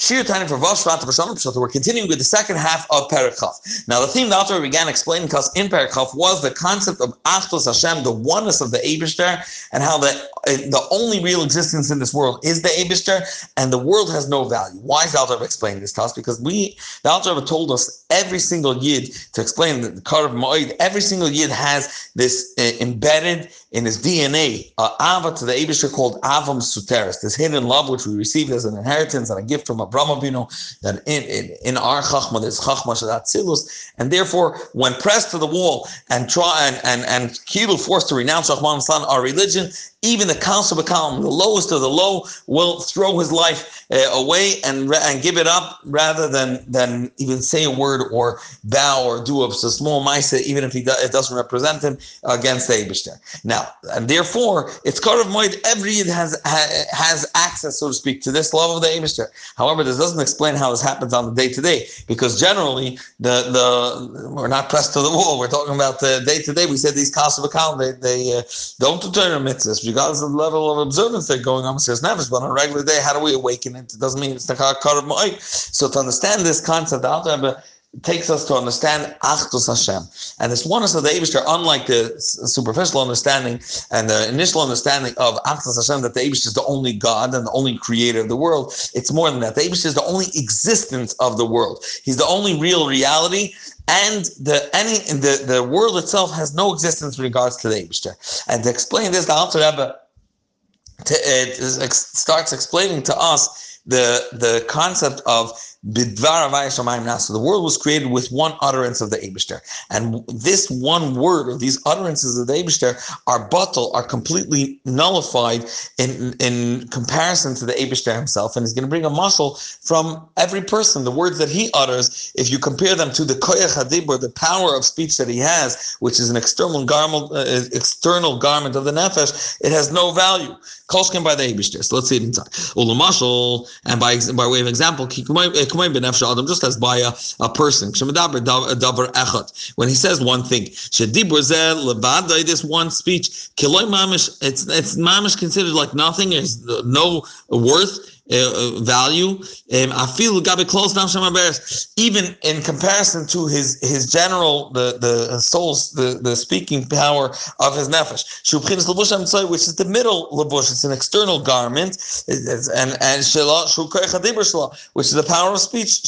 We're continuing with the second half of Perikhov. Now, the theme the author began explaining because in Perikhov was the concept of Achdus Hashem, the oneness of the Abishter, and how the uh, the only real existence in this world is the Abishter, and the world has no value. Why is the explaining this to us? Because we, the author told us every single yid to explain the Kar of Ma'id, every single yid has this uh, embedded in his DNA, uh, Ava to the Abishter called Avam Suteris, this hidden love which we received as an inheritance and a gift from Abraham Avinu, that in, in, in our Chachma, there's Chachma Shadat Silus, and therefore, when pressed to the wall and try and, and, and Kilu forced to renounce Rahman our religion, even the council Bakalam, the lowest of the low, will throw his life uh, away and and give it up rather than than even say a word or bow or do a, small maisa, even if he do, it doesn't represent him against the Eibushter. Now, and therefore, it's Karav Moed, every has has access, so to speak, to this love of the Eibushter. However, this doesn't explain how this happens on the day to day, because generally, the the we're not pressed to the wall. We're talking about the day to day. We said these Kasab account, they, they uh, don't determine mitzvahs regardless of the level of observance they're going on says Nefesh, but on a regular day, how do we awaken it? It doesn't mean it's the Karav Moed. So to understand this concept, Alter takes us to understand Achdus Hashem. And this oneness of the Abishter, unlike the superficial understanding and the initial understanding of Achdus Hashem, that the Abishter is the only God and the only creator of the world, it's more than that. The Abishter is the only existence of the world. He's the only real reality. And the any the, the world itself has no existence in regards to the Abishter. And to explain this, the Alter Rebbe starts explaining to us the the concept of so the world was created with one utterance of the Abishter. And this one word, or these utterances of the Abishter, are bottle, are completely nullified in, in comparison to the Abishter himself. And he's going to bring a mashal from every person, the words that he utters, if you compare them to the Koyach Hadibur, the power of speech that he has, which is an external garment, uh, external garment of the Nefesh, it has no value. Kolshkin by the Abishter. So let's see it inside. Ulamashal, and by, by way of example, just as by a, a person. When he says one thing, this one speech, it's it's mamish considered like nothing, there's no worth uh, value. Um, I feel down even in comparison to his his general the the soul's the, the speaking power of his nefesh. Which is the middle labush. It's an external garment, it's, and and which is the power of speech.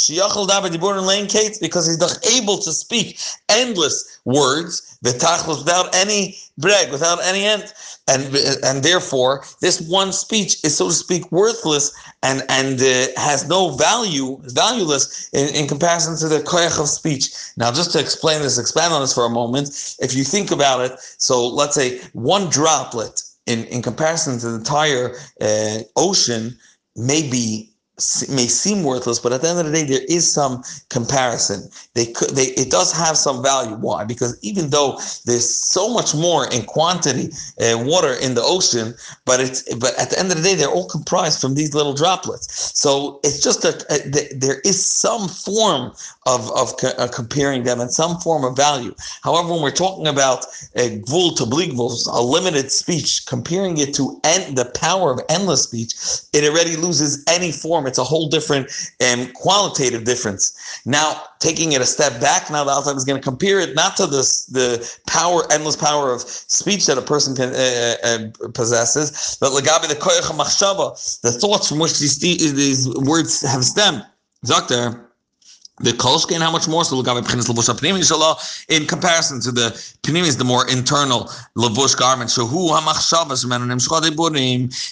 Because he's not able to speak endless words without any break, without any end and and therefore this one speech is so to speak worthless and and uh, has no value valueless in, in comparison to the koyach of speech. Now just to explain this expand on this for a moment if you think about it so let's say one droplet in in comparison to the entire uh, ocean may be may seem worthless, but at the end of the day, there is some comparison. They could, they, it does have some value. Why? Because even though there's so much more in quantity uh, water in the ocean, but it's, but at the end of the day, they're all comprised from these little droplets. So it's just a, a there is some form of of co- uh, comparing them and some form of value. However, when we're talking about a gvul to a limited speech, comparing it to en- the power of endless speech, it already loses any form it's a whole different um, qualitative difference. Now, taking it a step back, now the Alter is going to compare it not to this the power, endless power of speech that a person can uh, uh, possesses, but legabi the the thoughts from which these these words have stemmed. Doctor. The kolshkin, how much more? So in comparison to the pnimis, the more internal lavush garment. So who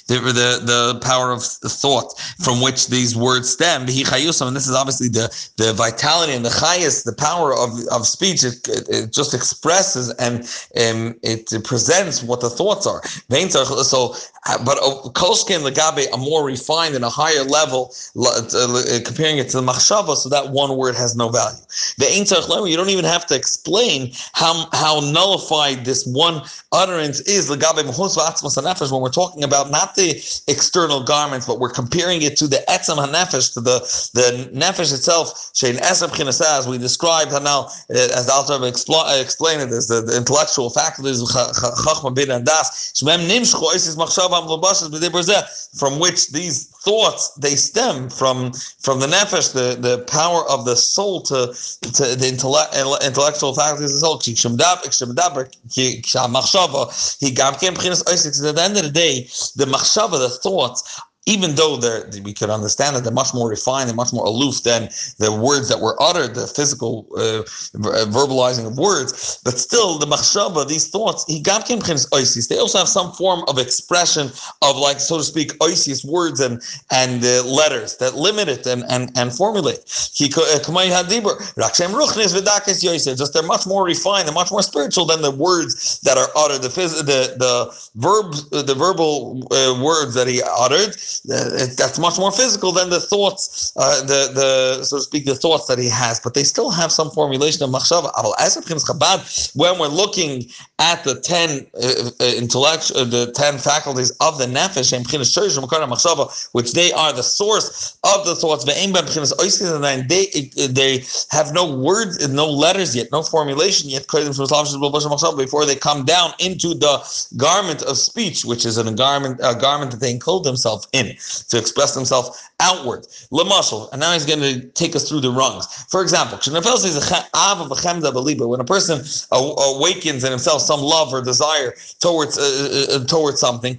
the the the power of thought from which these words stem. And this is obviously the the vitality and the highest, the power of of speech. It, it, it just expresses and um, it presents what the thoughts are. So, but kolshkin legabe a more refined and a higher level, comparing it to the machshava. So that one word has no value. The you don't even have to explain how how nullified this one utterance is. When we're talking about not the external garments, but we're comparing it to the etzem hanefesh, to the the nefesh itself. As we described now, uh, as the Alter expl- explained it, as the, the intellectual faculties from which these thoughts they stem from from the nefesh, the, the power of the soul to to the intellect, intellectual faculties of the soul. At the end of the day, the machshava, the thoughts, even though we could understand that they're much more refined and much more aloof than the words that were uttered, the physical uh, verbalizing of words, but still the machshava, these thoughts, he oisis. They also have some form of expression of, like so to speak, oisis words and and uh, letters that limit it and and and formulate. Uh, Just they're much more refined and much more spiritual than the words that are uttered, the the the verbs, the verbal uh, words that he uttered that's much more physical than the thoughts, uh, the the so to speak, the thoughts that he has. But they still have some formulation of machshava. When we're looking at the ten uh, uh intellect, uh, the ten faculties of the nefesh, which they are the source of the thoughts. They they have no words, no letters yet, no formulation yet. Before they come down into the garment of speech, which is a garment, a garment that they enclose themselves in in to express themselves outward. Lamashal, and now he's going to take us through the rungs. For example, when a person awakens in himself some love or desire towards uh, uh, uh towards something,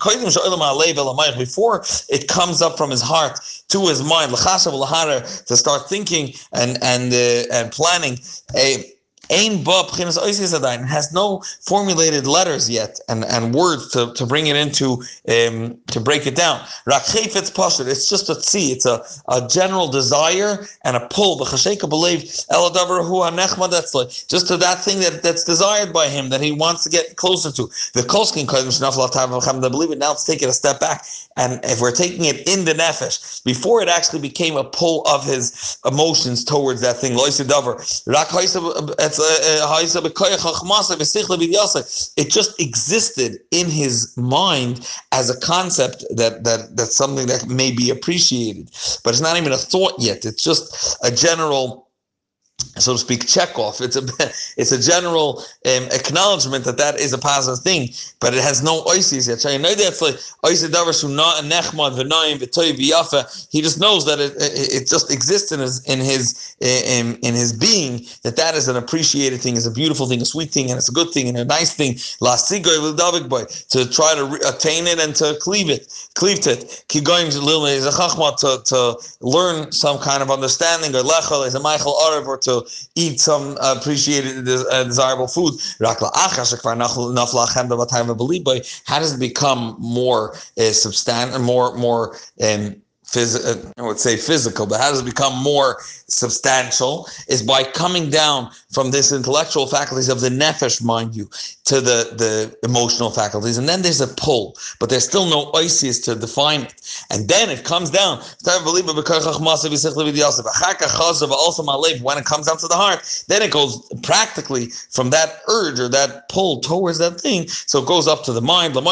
before it comes up from his heart to his mind, to start thinking and and uh, and planning a Ba has no formulated letters yet and, and words to, to bring it into um, to break it down. It's it's just a tzi. It's a, a general desire and a pull. The Chesheka believed, just to that thing that, that's desired by him that he wants to get closer to. The kolskin I believe it now. Let's take it a step back. And if we're taking it in the nefesh, before it actually became a pull of his emotions towards that thing, Uh, uh, it just existed in his mind as a concept that that that's something that may be appreciated, but it's not even a thought yet. It's just a general so to speak, check off. It's a it's a general um, acknowledgement that that is a positive thing, but it has no oisis yet. So that's like He just knows that it, it, just exists in his in his in, in his being that that is an appreciated thing, is a beautiful thing, a sweet thing, and it's a good thing and a nice thing. To try to attain it and to cleave it, cleave it. To to to learn some kind of understanding or lechel is a ma'achal arev or to eat some appreciated, uh, desirable food. How does it become more uh, substantial, more more um, phys- uh, I would say physical, but how does it become more substantial? Is by coming down from this intellectual faculties of the nefesh, mind you, to the, the emotional faculties. And then there's a pull, but there's still no isis to define it. And then it comes down. When it comes down to the heart, then it goes practically from that urge or that pull towards that thing. So it goes up to the mind, and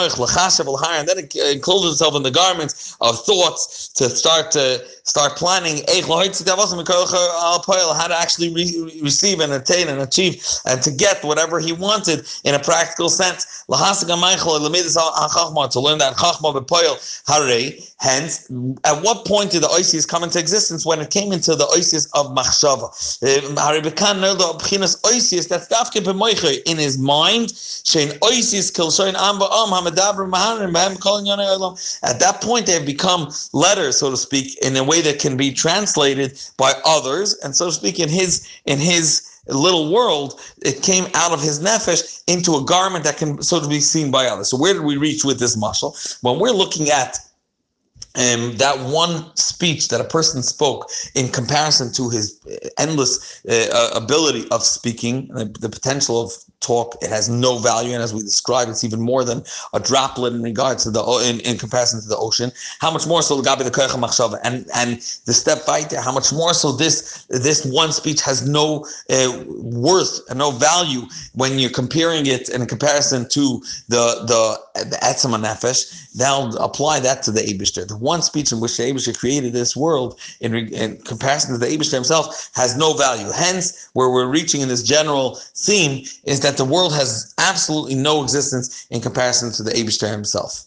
then it encloses itself in the garments of thoughts to start to start planning how uh, to actually re- receive and attain and achieve and to get whatever he wanted in a practical sense. To learn that Hence, at what point did the Isis come into existence? When it came into the Isis of Machshava. Um, That's in his mind. At that point, they have become letters, so to speak, in a way that can be translated by others, and so to speak, in his in his little world, it came out of his nefesh into a garment that can so to be seen by others. So where did we reach with this mashal? When we're looking at um, that one speech that a person spoke in comparison to his endless uh, ability of speaking, the, the, potential of talk, it has no value. And as we described, it's even more than a droplet in regards to the in, in comparison to the ocean. How much more so the Gabi the Machshava and and the step there, how much more so this this one speech has no uh, worth and no value when you're comparing it in comparison to the the the Etzem HaNefesh. Now apply that to the Abishter. The one speech in which the Abishter created this world in, in comparison to the Abishter himself has no value. Hence, where we're reaching in this general theme is that the world has absolutely no existence in comparison to the Abishter himself.